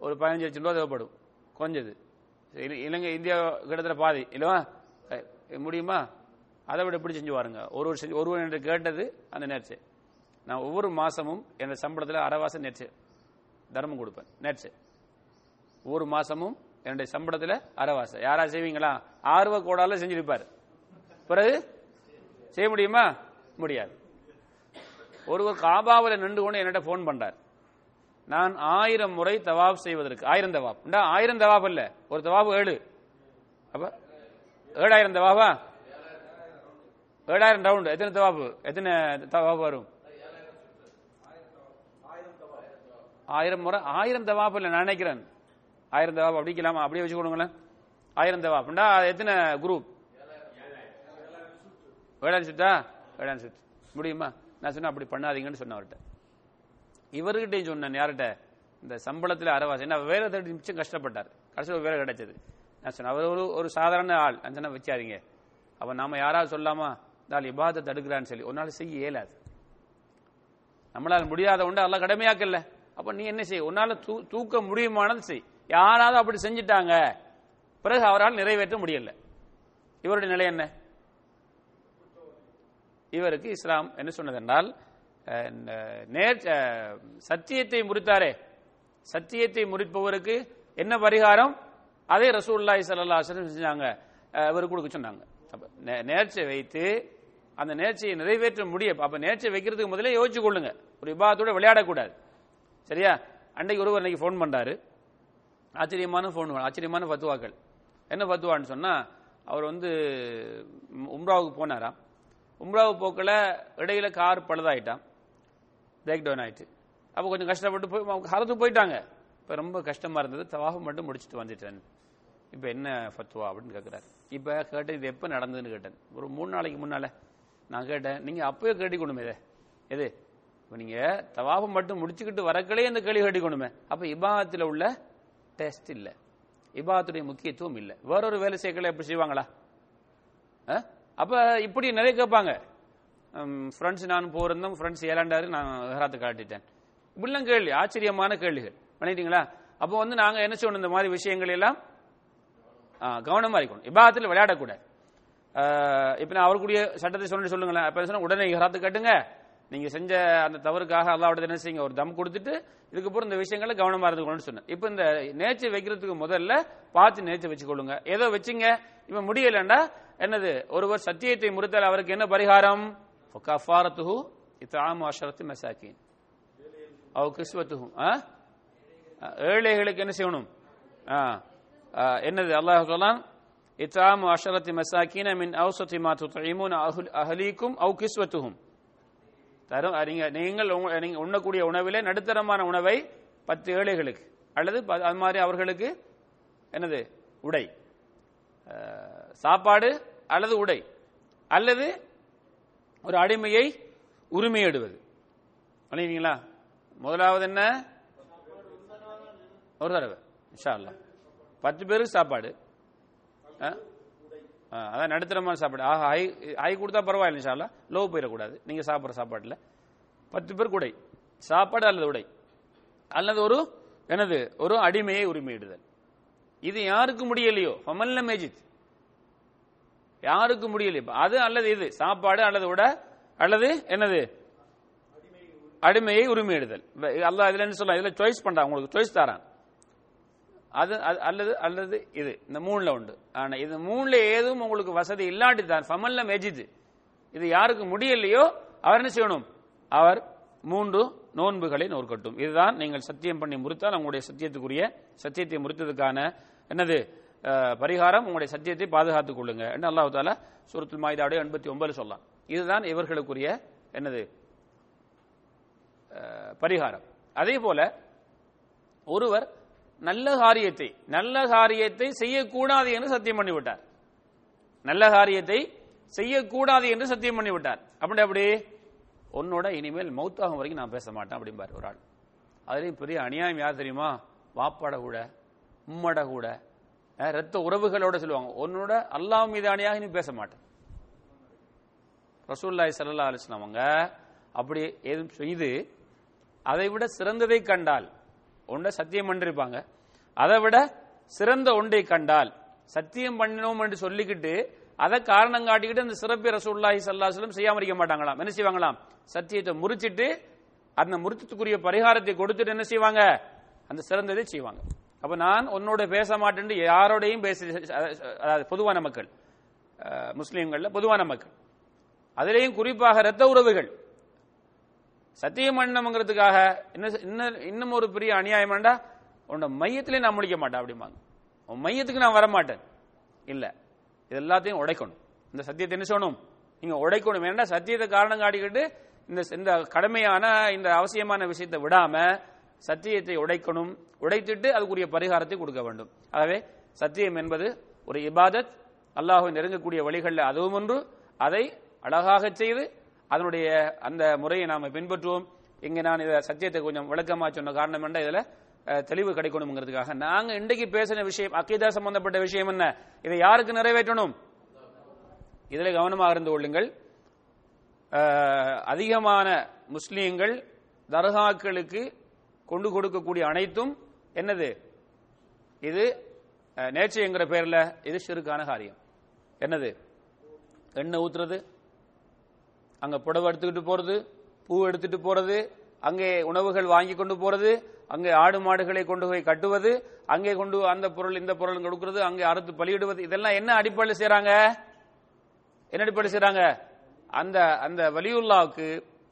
[SPEAKER 1] ஒரு பதினஞ்சு லட்சம் ரூபா தேவைப்படும். கொஞ்சது இலங்கை இந்தியா கிட்டத்தட்ட பாதி. இல்லைவா முடியுமா? அதை விட எப்படி செஞ்சு பாருங்க. ஒரு செஞ்சு ஒருவர் என்று கேட்டது அந்த நேர்ச்சி. நான் ஒவ்வொரு மாசமும் என் சம்பளத்தில் அறவாசம் நேர்ச்சி. தர்மம் கொடுப்பேன் நேர்ச்சி. ஒவ்வொரு மாசமும் என்னுடைய சம்பளத்தில் அறவாசம் யாரா செய்வீங்களா? ஆர்வ கோடால செஞ்சிருப்பார். பிறகு செய்ய முடியுமா? முடியாது. ஒருவர் காபாவில் நின்று கொண்டு என்னிட்ட ஃபோன் பண்றார். நான் ஆயிரம் முறை தவாப் செய்வதற்கு ஆயிரம் தவாப். உண்டா ஆயிரம் தவாப் இல்ல ஒரு தவாப் ஏழு. அப்ப ஏழாயிரம் தவாபா? ஏழாயிரம் ரவுண்டு எத்தனை தவாப்பு எத்தனை தவாப்பு வரும் ஆயிரம் முறை ஆயிரம் தவாப்பு இல்லை நான் நினைக்கிறேன் ஆயிரம் தவாப் கிளாமா அப்படியே வச்சு கொடுங்களேன் ஆயிரம் தவாப்ண்டா எத்தனை குரூப் வேளாண் சுட்டா வேளாண் சுட்டு முடியுமா நான் சொன்னேன் அப்படி பண்ணாதீங்கன்னு சொன்னேன் அவர்கிட்ட இவர்கிட்டையும் சொன்னேன். யார்கிட்ட? இந்த சம்பளத்தில் அறவாசி என்ன வேலை தேடி மிச்சம் கஷ்டப்பட்டார் கடைசியில் ஒரு வேலை கிடைச்சது நான் சொன்னேன் அவர் ஒரு ஒரு சாதாரண ஆள் நான் சொன்ன வச்சாதீங்க அப்ப நாம யாராவது சொல்லாமா நாள் இபாதை தடுக்கிறான்னு சொல்லி. ஒரு நாள் செய்ய இயலாது. நம்மளால முடியாத உண்டு எல்லாம் கடமையாக்கல. அப்ப நீ என்ன செய்ய உன்னால தூ- தூக்க முடியுமானது செய். யாராவது அப்படி செஞ்சிட்டாங்க பிறகு அவரால் நிறைவேற்ற முடியல. இவருடைய நிலை என்ன? இவருக்கு இஸ்லாம் என்ன சொன்னது என்றால் அஹ், நேர் அஹ், சத்தியத்தை முறித்தாரே. சத்தியத்தை முறிப்பவருக்கு என்ன பரிகாரம்? அதே ரசூல்லாய் ஸல்லல்லாஹு செஞ்சாங்க. அஹ், இவருக்கு கொடுக்க சொன்னாங்க. அப்ப நே- நேர்ச்சை வைத்து அந்த நேர்ச்சியை நிறைவேற்ற முடியும். அப்ப நேர்ச்சை வைக்கிறதுக்கு முதல்ல யோசிச்சு கொள்ளுங்க. ஒரு விவாதத்தோட விளையாடக்கூடாது. சரியா? அன்னைக்கு ஒருவர் அன்னைக்கு ஃபோன் பண்றாரு. ஆச்சரியமான ஃபோன் ஆச்சரியமான ஃபத்துவாக்கள் என்ன ஃபத்துவான்னு சொன்னா அவர் வந்து உம்ராவுக்கு போனாராம். உம்ராவு போக்கில் இடையில கார் பழுதாயிட்டான் பிரேக் டவுன் ஆயிட்டு. அப்போ கொஞ்சம் கஷ்டப்பட்டு போய் அவங்க ஹரத்துக்கு போயிட்டாங்க. இப்போ ரொம்ப கஷ்டமா இருந்தது. தவாஃபம் மட்டும் முடிச்சுட்டு வந்துட்டேன். இப்போ என்ன ஃபத்துவா அப்படின்னு கேட்குறாரு இப்போ கேட்டேன் இது எப்போ நடந்ததுன்னு கேட்டேன். ஒரு மூணு நாளைக்கு முன்னால. நான் கேட்டேன் நீங்கள் அப்பவே கேட்டிக்கணுமே இதை. எது? இப்போ நீங்கள் தவாபம் மட்டும் முடிச்சுக்கிட்டு வரக்களே இந்த கேள்வி கேட்டிக்கணுமே அப்போ இபாதத்தில் உள்ள டெஸ்ட் இல்லை. இபாத்துடைய முக்கியத்துவம் இல்லை. வேறொரு வேலை செய்யக்களை எப்படி செய்வாங்களா? அஹ்? அப்ப இப்படி நிறைய கேட்பாங்க. ஃப்ரெண்ட்ஸ் நான் போயிருந்தோம். ஃப்ரெண்ட்ஸ் ஏழாண்டாரு நான் ஹராத்து காட்டிட்டேன். இப்படிலாம் கேள்வி ஆச்சரியமான கேள்விகள். பண்ணிட்டீங்களா? அப்போ வந்து நாங்க என்ன செய்யணும்? இந்த மாதிரி விஷயங்கள் எல்லாம் ஆ, கவனமா இருக்கணும். இபாதத்தில் விளையாடக்கூடாது. இப்ப நான் அவருக்குரிய சட்டத்தை சொல்லி சொல்லுங்களேன். அப்போ என்ன உடனே ஹராத்து கட்டுங்க. நீங்க செஞ்ச அந்த தவறுக்காக அல்லாவோட என்ன செய்யுங்க ஒரு தம் கொடுத்துட்டு இதுக்கப்புறம் இந்த விஷயங்களை கவனமா இருந்துக்கணும்னு சொன்னேன். இப்ப இந்த நேச்சர் வைக்கிறதுக்கு முதல்ல பார்த்து நேச்சர் வச்சுக்கொள்ளுங்க. ஏதோ வச்சுங்க. இப்ப முடியலண்டா என்னது? ஒருவர் சத்தியத்தை முறித்தால் அவருக்கு என்ன பரிகாரம்? கஃபாரத்துஹு இத்தாமு அஷரத்து மெசாக்கின் அவ் கிஸ்வத்துஹும் ஆ? ஏழைகளுக்கு என்ன செய்யணும்? ஆ, என்னது? அல்லாஹ் சொல்லான் இத்தாமு அஷரத்தி மசாக்கின மின் அவுசத்தி மா துத்இமூன அஹலீக்கும் அஹ்லீக்கும் அவு தரும் அறிங்க நீங்கள் நீங்கள் உண்ணக்கூடிய உணவிலே நடுத்தரமான உணவை பத்து ஏழைகளுக்கு அல்லது அது மாதிரி அவர்களுக்கு என்னது உடை சாப்பாடு அல்லது உடை அல்லது ஒரு அடிமையை உரிமையிடுவது பண்ணிட்டீங்களா முதலாவது என்ன ஒரு தடவை இன்ஷா அல்லாஹ் பத்து பேருக்கு சாப்பாடு அதான் நடுத்தரமான சாப்பாடு. ஆக ஹை ஹை கொடுத்தா பரவாயில்ல இன்ஷா லோ போயிடக்கூடாது. நீங்க சாப்பிட்ற சாப்பாட்டில். பத்து பேர் உடை. சாப்பாடு அல்லது உடை. அல்லது ஒரு என்னது ஒரு அடிமையை உரிமையிடுதல். இது யாருக்கு முடியலையோ? ஃபமல்ல மேஜித் யாருக்கு முடியலையோ? அது அல்லது இது. சாப்பாடு அல்லது உடை அல்லது என்னது? அடிமையை உரிமையிடுதல். அல்ல அல்லாஹ் இதுல என்ன சொல்ல இதுல சாய்ஸ் பண்றான். உங்களுக்கு சாய்ஸ் தரான். அது அது- அல்லது அல்லது இது. இந்த மூணுல உண்டு. ஆனா இது மூணுல ஏதும் உங்களுக்கு வசதி இல்லாட்டி தான். ஃபமல்ல மெஜிது. இது யாருக்கு முடியலையோ அவர் என்ன செய்யணும்? அவர் மூன்று நோன்புகளை நோற்கட்டும். இதுதான் நீங்கள் சத்தியம் பண்ணி முறித்தால் உங்களுடைய சத்தியத்துக்குரிய சத்தியத்தை முறித்ததுக்கான என்னது? பரிகாரம். உங்களுடைய சத்தியத்தை பாதுகாத்துக் கொள்ளுங்க. என்று அல்லாஹு தாலா சூரத்துல் மாயிதாவுடைய எண்பத்தி ஒன்பது சொல்லலாம் இதுதான் இவர்களுக்குரிய என்னது? பரிகாரம். அதே போல ஒருவர் நல்ல காரியத்தை நல்ல காரியத்தை செய்யக்கூடாது என்று சத்தியம் பண்ணிவிட்டார். நல்ல காரியத்தை செய்யக்கூடாது என்று சத்தியம் பண்ணிவிட்டார். அப்படி அப்படி உன்னோட இனிமேல் மௌத்தாகும் வரைக்கும் நான் பேச மாட்டேன் அப்படிம்பார் ஒரு ஆள். அதுலேயும் பெரிய அநியாயம் யார் தெரியுமா? வாப்பாட கூட உம்மட கூட ரத்த உறவுகளோட சொல்லுவாங்க. உன்னோட அல்லாஹ் மீது அணியாக நீ பேச மாட்டேன். ரசூல்லாய் சல்லா அலிஸ்லாம் அவங்க அப்படி ஏதும் செய்து அதை விட சிறந்ததை கண்டால் ஒன்றை சத்தியம் பண்ணிருப்பாங்க. அதை விட சிறந்த ஒன்றை கண்டால் சத்தியம் பண்ணினோம் என்று சொல்லிக்கிட்டு அதை காரணம் காட்டிக்கிட்டு அந்த சிறப்பு ரசூல்லாஹி சல்லாஹலம் செய்யாம இருக்க மாட்டாங்களாம். என்ன செய்வாங்களாம்? சத்தியத்தை முறிச்சிட்டு அந்த முறிச்சத்துக்குரிய பரிகாரத்தை கொடுத்துட்டு என்ன செய்வாங்க? அந்த சிறந்ததை செய்வாங்க. அப்ப நான் உன்னோட பேச மாட்டேன்னு யாரோடையும் பேச அதாவது பொதுவான மக்கள் முஸ்லீம்கள்ல பொதுவான மக்கள். அதிலேயும் குறிப்பாக இரத்த உறவுகள். சத்தியம் பண்ணணுங்கிறதுக்காக என்ன இன்னும் இன்னும் ஒரு பெரிய அநியாயம் வேண்டா உன்னோட மையத்திலே நான் முடிக்க மாட்டேன் அப்படிம்பாங்க. உன் மையத்துக்கு நான் வர மாட்டேன் இல்ல. இது எல்லாத்தையும் உடைக்கணும். இந்த சத்தியத்தை என்ன சொல்லணும் நீங்க உடைக்கணும். வேண்டா சத்தியத்தை காரணம் காட்டிக்கிட்டு இந்த இந்த கடமையான இந்த அவசியமான விஷயத்தை விடாம சத்தியத்தை உடைக்கணும். உடைத்துட்டு அதுக்குரிய பரிகாரத்தை கொடுக்க வேண்டும். ஆகவே சத்தியம் என்பது ஒரு இபாதத். அல்லாஹ்வை நெருங்கக்கூடிய வழிகளில் அதுவும் ஒன்று. அதை அழகாக செய்து அதனுடைய அந்த முறையை நாம பின்பற்றுவோம். இங்க நான் இதை சத்தியத்தை கொஞ்சம் விளக்கமா சொன்ன காரணம் என்ன? இதுல தெளிவு கிடைக்கணுங்கிறதுக்காக நாங்க இன்றைக்கு பேசின விஷயம் அக்கீதா சம்பந்தப்பட்ட விஷயம் என்ன? இதை யாருக்கு நிறைவேற்றணும்? இதில் கவனமாக இருந்து கொள்ளுங்கள். அதிகமான முஸ்லீம்கள் தர்காக்களுக்கு கொண்டு கொடுக்கக்கூடிய அனைத்தும் என்னது? இது அஹ், என்கிற பேர்ல இது சிறுக்கான காரியம். என்னது? எண்ணெய் ஊத்துறது அங்க புடவை எடுத்துக்கிட்டு போறது பூ எடுத்துட்டு போறது அங்கே உணவுகள் வாங்கி கொண்டு போறது அங்கே ஆடு மாடுகளை கொண்டு போய் கட்டுவது அங்கே கொண்டு அந்த பொருள் இந்த பொருள் கொடுக்கிறது அங்கே அறுத்து பலியிடுவது இதெல்லாம் என்ன அடிப்படையில் செய்யறாங்க என்ன அடிப்படையில் செய்யறாங்க அந்த அந்த வலியுல்லாவுக்கு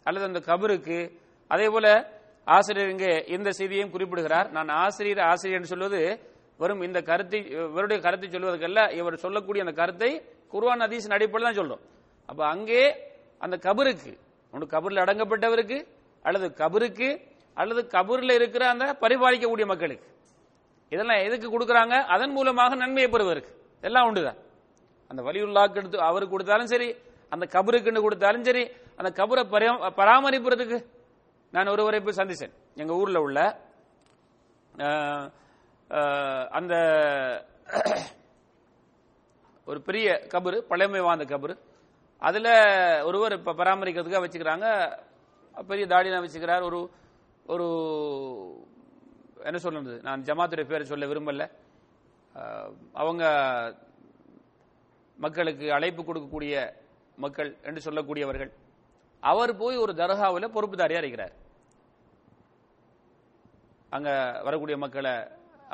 [SPEAKER 1] அல்லது அந்த கபருக்கு அதே போல ஆசிரியர் இங்கே இந்த செய்தியையும் குறிப்பிடுகிறார். நான் ஆசிரியர் ஆசிரியர் என்று சொல்வது வரும் இந்த கருத்தை இவருடைய கருத்தை சொல்வதற்கல்ல இவர் சொல்லக்கூடிய அந்த கருத்தை குருவான் ஹதீஸின் அடிப்படையில் தான் சொல்றோம். அப்ப அங்கே அந்த கபருக்கு. ஒன்று கபரில் அடங்கப்பட்டவருக்கு அல்லது கபருக்கு அல்லது கபூரில் இருக்கிற அந்த பரிபாலிக்கக்கூடிய மக்களுக்கு. இதெல்லாம் எதுக்கு கொடுக்குறாங்க? அதன் மூலமாக நன்மையை பெறுவதற்கு. எல்லாம் உண்டுதான். அந்த வலியுள்ளாக்கு எடுத்து அவருக்கு கொடுத்தாலும் சரி அந்த கபருக்குன்னு கொடுத்தாலும் சரி அந்த கபரை பராமரிப்புறதுக்கு நான் ஒருவரை போய் சந்திச்சேன் எங்க ஊர்ல உள்ள அந்த ஒரு பெரிய கபரு பழமை வாழ்ந்த கபரு அதில் ஒருவர் இப்போ பராமரிக்கிறதுக்காக வச்சுக்கிறாங்க. பெரிய தாடினா வச்சுக்கிறார். ஒரு ஒரு என்ன சொல்றது? நான் ஜமாத்துடைய பேரை சொல்ல விரும்பல. அவங்க மக்களுக்கு அழைப்பு கொடுக்கக்கூடிய மக்கள் என்று சொல்லக்கூடியவர்கள். அவர் போய் ஒரு தர்காவில் பொறுப்புதாரியாக இருக்கிறார். அங்கே வரக்கூடிய மக்களை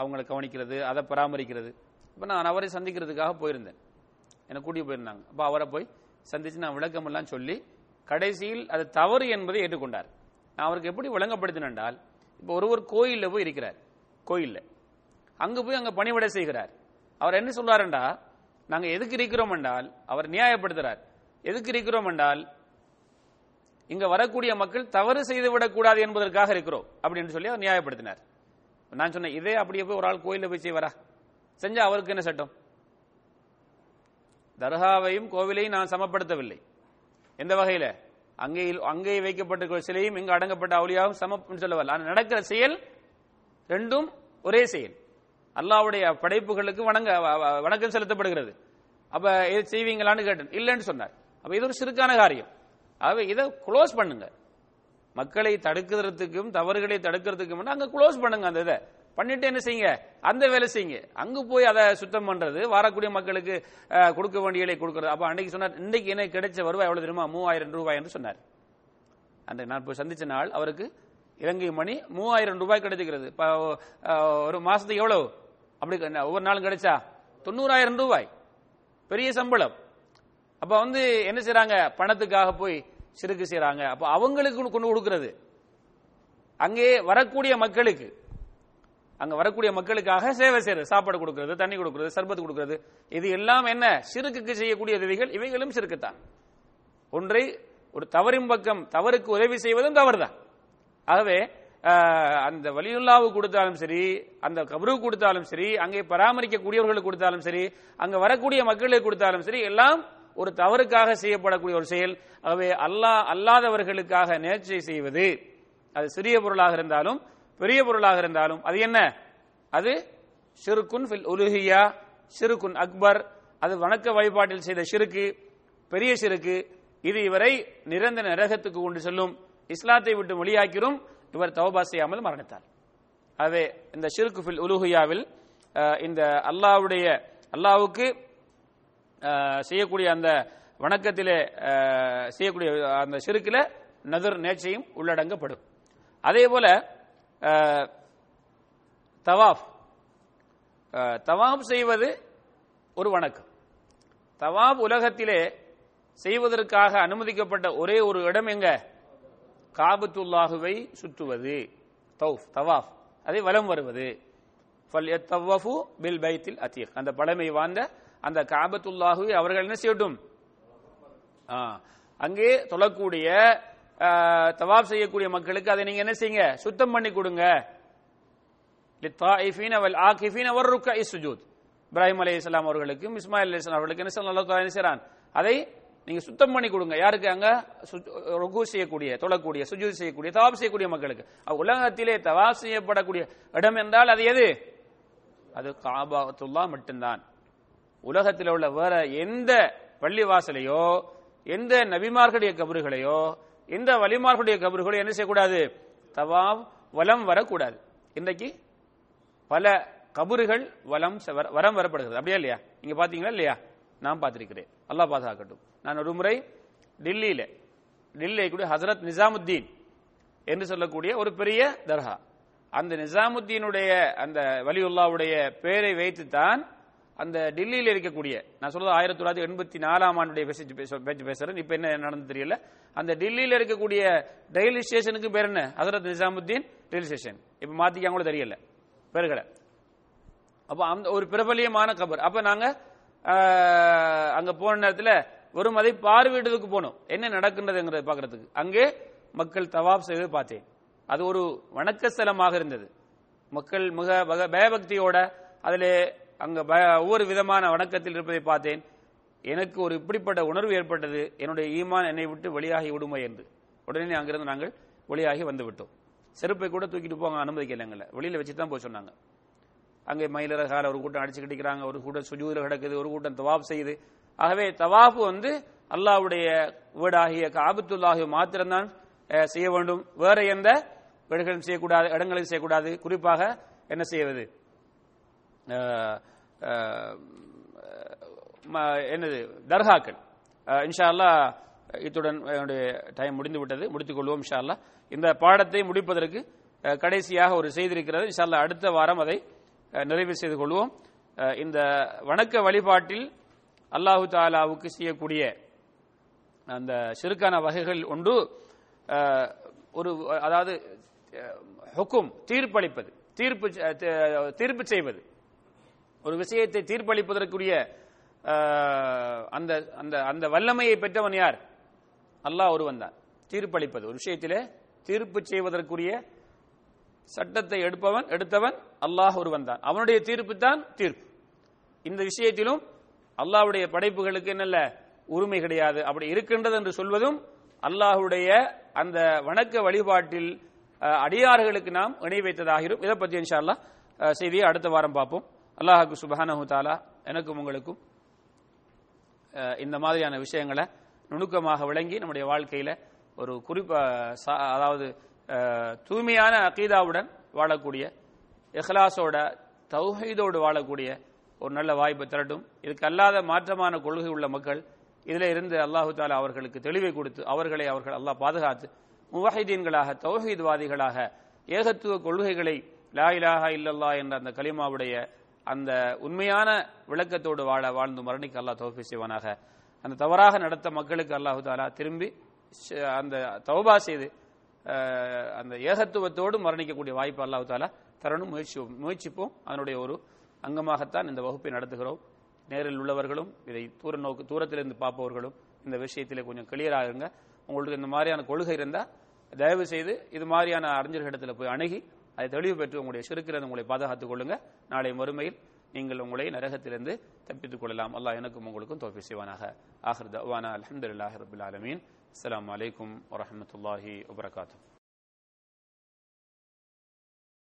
[SPEAKER 1] அவங்களை கவனிக்கிறது அதை பராமரிக்கிறது. இப்போ நான் அவரை சந்திக்கிறதுக்காக போயிருந்தேன். என்னை கூட்டிகிட்டு போயிருந்தாங்க. அப்போ அவரை போய் சந்திச்சு நான் விளக்கம் எல்லாம் சொல்லி கடைசியில் அது தவறு என்பதை ஏற்றுக்கொண்டார். நான் அவருக்கு எப்படி விளங்கப்படுத்தினால் இப்போ ஒருவர் கோயிலில் போய் இருக்கிறார். கோயில்ல. அங்கே போய் அங்க பணிவிடை செய்கிறார். அவர் என்ன சொல்றாருண்டா நாங்க எதுக்கு இருக்கிறோம் என்றால் அவர் நியாயப்படுத்துறார். எதுக்கு இருக்கிறோம் என்றால் இங்க வரக்கூடிய மக்கள் தவறு செய்து விடக்கூடாது என்பதற்காக இருக்கிறோம் அப்படின்னு சொல்லி அவர் நியாயப்படுத்தினார். நான் சொன்னேன் இதே அப்படியே போய் ஒரு ஆள் கோயில்ல போய் செய்வாரா? செஞ்சா அவருக்கு என்ன சட்டம்? தர்காவையும் கோவிலையும் நான் சமப்படுத்தவில்லை. எந்த வகையில? அங்கே அங்கே வைக்கப்பட்ட சிலையும் இங்கு அடங்கப்பட்ட அவளியாவும் சமம் சொல்லவில்லை நடக்கிற செயல் ரெண்டும் ஒரே செயல். அல்லாவுடைய படைப்புகளுக்கு வணங்க வணக்கம் செலுத்தப்படுகிறது. அப்ப இது செய்வீங்களான்னு கேட்டேன். இல்லைன்னு சொன்னார். அப்ப இது ஒரு சிறுக்கான காரியம். ஆகவே இதை க்ளோஸ் பண்ணுங்க. மக்களை தடுக்கிறதுக்கும் தவறுகளை தடுக்கிறதுக்கும் அங்க க்ளோஸ் பண்ணுங்க அந்த இதை. பண்ணிட்டு என்ன செய்யுங்க? அந்த வேலை செய்யுங்க. அங்க போய் அதை சுத்தம் பண்றது வரக்கூடிய மக்களுக்கு கொடுக்க வேண்டியதை கொடுக்கறது. அப்ப அன்னைக்கு சொன்னார் இன்னைக்கு எனக்கு கிடைச்ச வருவாய் எவ்வளவு தெரியுமா? மூவாயிரம் ரூபாய் என்று சொன்னார். அந்த நான் போய் சந்திச்ச நாள் அவருக்கு இலங்கை மணி மூவாயிரம் ரூபாய் கிடைச்சிக்கிறது ஒரு மாசத்துக்கு எவ்வளவு? அப்படி ஒவ்வொரு நாளும் கிடைச்சா? தொண்ணூறாயிரம் ரூபாய். பெரிய சம்பளம். அப்ப வந்து என்ன செய்யறாங்க பணத்துக்காக போய் சிறுக்கு செய்யறாங்க அப்ப அவங்களுக்கு கொண்டு கொடுக்கறது. அங்கே வரக்கூடிய மக்களுக்கு அங்க வரக்கூடிய மக்களுக்காக சேவை செய்யறது சாப்பாடு கொடுக்கறது தண்ணி கொடுக்கறது சர்பத்து கொடுக்கறது. இது எல்லாம் என்ன? சிறுக்குக்கு செய்யக்கூடிய உதவிகள் இவைகளும் சிறுக்குத்தான். ஒன்றை ஒரு தவறின் பக்கம் தவறுக்கு உதவி செய்வதும் தவறுதான். ஆகவே அந்த வலியுல்லாவு கொடுத்தாலும் சரி அந்த கபரு கொடுத்தாலும் சரி அங்கே பராமரிக்கக்கூடியவர்களுக்கு கொடுத்தாலும் சரி அங்க வரக்கூடிய மக்களுக்கு கொடுத்தாலும் சரி எல்லாம் ஒரு தவறுக்காக செய்யப்படக்கூடிய ஒரு செயல். ஆகவே அல்லா அல்லாதவர்களுக்காக நேர்ச்சை செய்வது அது சிறிய பொருளாக இருந்தாலும் பெரிய பொருளாக இருந்தாலும் அது என்ன? அது சிறுக்குன் ஃபில் உலுஹியா சிறுக்குன் அக்பர் அது வணக்க வழிபாட்டில் செய்த சிறுக்கு பெரிய சிறுக்கு இது இவரை நிரந்தர நரகத்துக்கு கொண்டு செல்லும் இஸ்லாத்தை விட்டு மொழியாக்கிரும் இவர் தௌபா செய்யாமல் மரணித்தார். ஆகவே இந்த ஷிருக்கு ஃபில் உலுஹியாவில் இந்த அல்லாவுடைய அல்லாவுக்கு செய்யக்கூடிய அந்த வணக்கத்திலே செய்யக்கூடிய அந்த சிறுக்கில் நதுர் நேர்ச்சையும் உள்ளடங்கப்படும். அதே போல தவாஃப். தவாப் செய்வது ஒரு வணக்கம். தவாப் உலகத்திலே செய்வதற்காக அனுமதிக்கப்பட்ட ஒரே ஒரு இடம் எங்க? காபத்துல்லாஹுவை சுற்றுவது. தௌஃப் தவாஃப். அதை வலம் வருவது. ஃபல்யத்தவ்வஃபு பில் பைத்தில் அத்தீக். அந்த பழமை வாழ்ந்த அந்த காபத்துல்லாஹுவை அவர்கள் என்ன செய்யட்டும்? ஆ, அங்கே தொழக்கூடிய தவாப் செய்யக்கூடிய மக்களுக்கு அதை நீங்க என்ன செய்யுங்க? சுத்தம் பண்ணி கொடுங்க. இப்ராஹிம் அலி இஸ்லாம் அவர்களுக்கும் இஸ்மாயில் அலைஹிஸ்ஸலாம் அவர்களுக்கு என்ன சொல்லலாம் அல்லாஹ் என்ன அதை நீங்க சுத்தம் பண்ணி கொடுங்க. யாருக்கு அங்க? சு- செய்யக்கூடிய தொழக்கூடிய சுஜூத் செய்யக்கூடிய தவாப் செய்யக்கூடிய மக்களுக்கு. உலகத்திலே தவாப் செய்யப்படக்கூடிய இடம் என்றால் அது எது? அது காபாத்துல்லா மட்டும்தான். உலகத்தில் உள்ள வேற எந்த பள்ளிவாசலையோ எந்த நபிமார்களுடைய கபறுகளையோ இந்த வலிமார்களுடைய கபறுகளையோ என்ன செய்யக்கூடாது? தவாப் வலம் வரக்கூடாது. இன்றைக்கு பல கபறுகள் வலம் செ- வர- வரம் வரப்படுகிறது. அப்படியா இல்லையா? நீங்க பாத்தீங்களா இல்லையா? நான் பார்த்திருக்கிறேன். அல்லாஹ் பாதுகாக்கட்டும். நான் ஒரு முறை டெல்லியில டெல்லியை கூட ஹசரத் நிசாமுத்தீன் என்று சொல்லக்கூடிய ஒரு பெரிய தர்கா. அந்த நிசாமுத்தீனுடைய அந்த வலியுல்லாவுடைய பெயரை வைத்துத்தான் அந்த டெல்லியில் இருக்கக்கூடிய நான் சொல்றது ஆயிரத்தி தொள்ளாயிரத்தி எண்பத்தி நாலாம் ஆண்டுடைய பேசி பேச- பேச்சு பேசுறேன். இப்போ என்ன நடந்து தெரியல. அந்த டெல்லியில் இருக்கக்கூடிய ரயில் ஸ்டேஷனுக்கு பேர் என்ன? ஹசரத் நிசாமுத்தீன் ரயில் ஸ்டேஷன். இப்போ மாத்திக்காங்க கூட தெரியல. பேர்களை அப்போ அந்த ஒரு பிரபலியமான கபர். அப்போ நாங்கள் அங்கே போன நேரத்தில் வெறும் அதை பார்வையிடுறதுக்கு போனோம். என்ன நடக்கின்றதுங்கிறத பார்க்கறதுக்கு அங்கே மக்கள் தவாப் செய்து பார்த்தேன். அது ஒரு வணக்க ஸ்தலமாக இருந்தது. மக்கள் மிக பயபக்தியோட அதில் அங்கே ஒவ்வொரு விதமான வணக்கத்தில் இருப்பதை பார்த்தேன். எனக்கு ஒரு இப்படிப்பட்ட உணர்வு ஏற்பட்டது. என்னுடைய ஈமான் என்னை விட்டு வெளியாகி விடுமை என்று. உடனே அங்கிருந்து நாங்கள் வெளியாகி வந்து விட்டோம் செருப்பை கூட தூக்கிட்டு போங்க அனுமதிக்கல எங்களை வெளியில் வச்சு தான் போய் சொன்னாங்க. அங்கே மயிலரகால ஒரு கூட்டம் அடிச்சு கட்டிக்கிறாங்க. ஒரு கூட்டம் சுஜூதில் கிடக்குது ஒரு கூட்டம் தவாப் செய்யுது. ஆகவே தவாப்பு வந்து அல்லாஹ்வுடைய வீடாகிய காபத்துல்லாஹி மாத்திரம்தான் செய்ய வேண்டும். வேற எந்த வீடுகளும் செய்யக்கூடாது இடங்களையும் செய்யக்கூடாது. குறிப்பாக என்ன செய்வது? என்னது தர்காக்கள் இன்ஷா அல்லாஹ் இத்துடன் என்னுடைய டைம் முடிந்து விட்டது முடித்துக் கொள்வோம் இன்ஷா அல்லாஹ் இந்த பாடத்தை முடிப்பதற்கு கடைசியாக ஒரு செய்தி இருக்கிறது. இன்ஷா அடுத்த வாரம் அதை நிறைவு செய்து கொள்வோம். இந்த வணக்க வழிபாட்டில் அல்லாஹு தாலாவுக்கு செய்யக்கூடிய அந்த சிறுக்கான வகைகள் ஒன்று ஒரு அதாவது அஹ், ஹுக்கும் தீர்ப்பளிப்பது தீர்ப்பு தீர்ப்பு செய்வது. ஒரு விஷயத்தை தீர்ப்பளிப்பதற்குரிய அந்த அந்த அந்த வல்லமையை பெற்றவன் யார்? அல்லாஹ் ஒருவன் தான். தீர்ப்பளிப்பது. ஒரு விஷயத்திலே தீர்ப்பு செய்வதற்குரிய சட்டத்தை எடுப்பவன் எடுத்தவன் அல்லாஹ் ஒருவன் தான். அவனுடைய தீர்ப்பு தான் தீர்ப்பு. இந்த விஷயத்திலும் அல்லாஹ்வுடைய படைப்புகளுக்கு என்னல்ல? உரிமை கிடையாது. அப்படி இருக்கின்றது என்று சொல்வதும் அல்லாஹ்வுடைய அந்த வணக்க வழிபாட்டில் அடியார்களுக்கு நாம் இணை வைத்ததாகிறோம் இதை பற்றி இன்ஷா அல்லாஹ் செய்தியை அடுத்த வாரம் பார்ப்போம். அல்லாஹாக்கு சுபஹானஹு தாலா எனக்கும் உங்களுக்கும் இந்த மாதிரியான விஷயங்களை நுணுக்கமாக விளங்கி நம்முடைய வாழ்க்கையில் ஒரு குறிப்பா சா- அதாவது தூய்மையான அகீதாவுடன் வாழக்கூடிய இஹ்லாஸோட தௌஹீதோடு வாழக்கூடிய ஒரு நல்ல வாய்ப்பை திரட்டும். இதுக்கு அல்லாத மாற்றமான கொள்கை உள்ள மக்கள் இதில் இருந்து அல்லாஹு தாலா அவர்களுக்கு தெளிவை கொடுத்து அவர்களை அவர்கள் அல்லாஹ் பாதுகாத்து முவஹிதீன்களாக தௌஹீத்வாதிகளாக ஏகத்துவ கொள்கைகளை லா இலாஹா இல்லல்லா என்ற அந்த கலிமாவுடைய அந்த உண்மையான விளக்கத்தோடு வாழ வாழ்ந்து மரணிக்கு அல்லாஹ் தௌஃபி செய்வானாக. அந்த தவறாக நடத்த மக்களுக்கு அல்லாஹு தாலா திரும்பி அந்த தௌபா செய்து அந்த ஏகத்துவத்தோடு மரணிக்கக்கூடிய வாய்ப்பு அல்லாஹு தாலா தரணும். முயற்சி முயற்சிப்போம். அதனுடைய ஒரு அங்கமாகத்தான் இந்த வகுப்பை நடத்துகிறோம். நேரில் உள்ளவர்களும் இதை தூர நோக்கு தூரத்திலிருந்து பார்ப்பவர்களும் இந்த விஷயத்தில் கொஞ்சம் கிளியராக இருங்க உங்களுக்கு இந்த மாதிரியான கொள்கை இருந்தால் தயவு செய்து இது மாதிரியான அறிஞர்களிடத்தில் போய் அணுகி அதை தெளிவு பெற்று உங்களுடைய சிறுக்கிறது உங்களை பாதுகாத்துக் கொள்ளுங்க. நாளை மறுமையில் நீங்கள் உங்களை நரகத்திலிருந்து தப்பித்துக் கொள்ளலாம். அல்லாஹ் எனக்கும் உங்களுக்கும் தோஃபி செய்வானாக. ஆஹர் தவானா அல்ஹம்துலில்லாஹி ரபுல் ஆலமீன். அஸ்லாம் அலைக்கும் வரமத்துல்லாஹி வபரகாத்தூ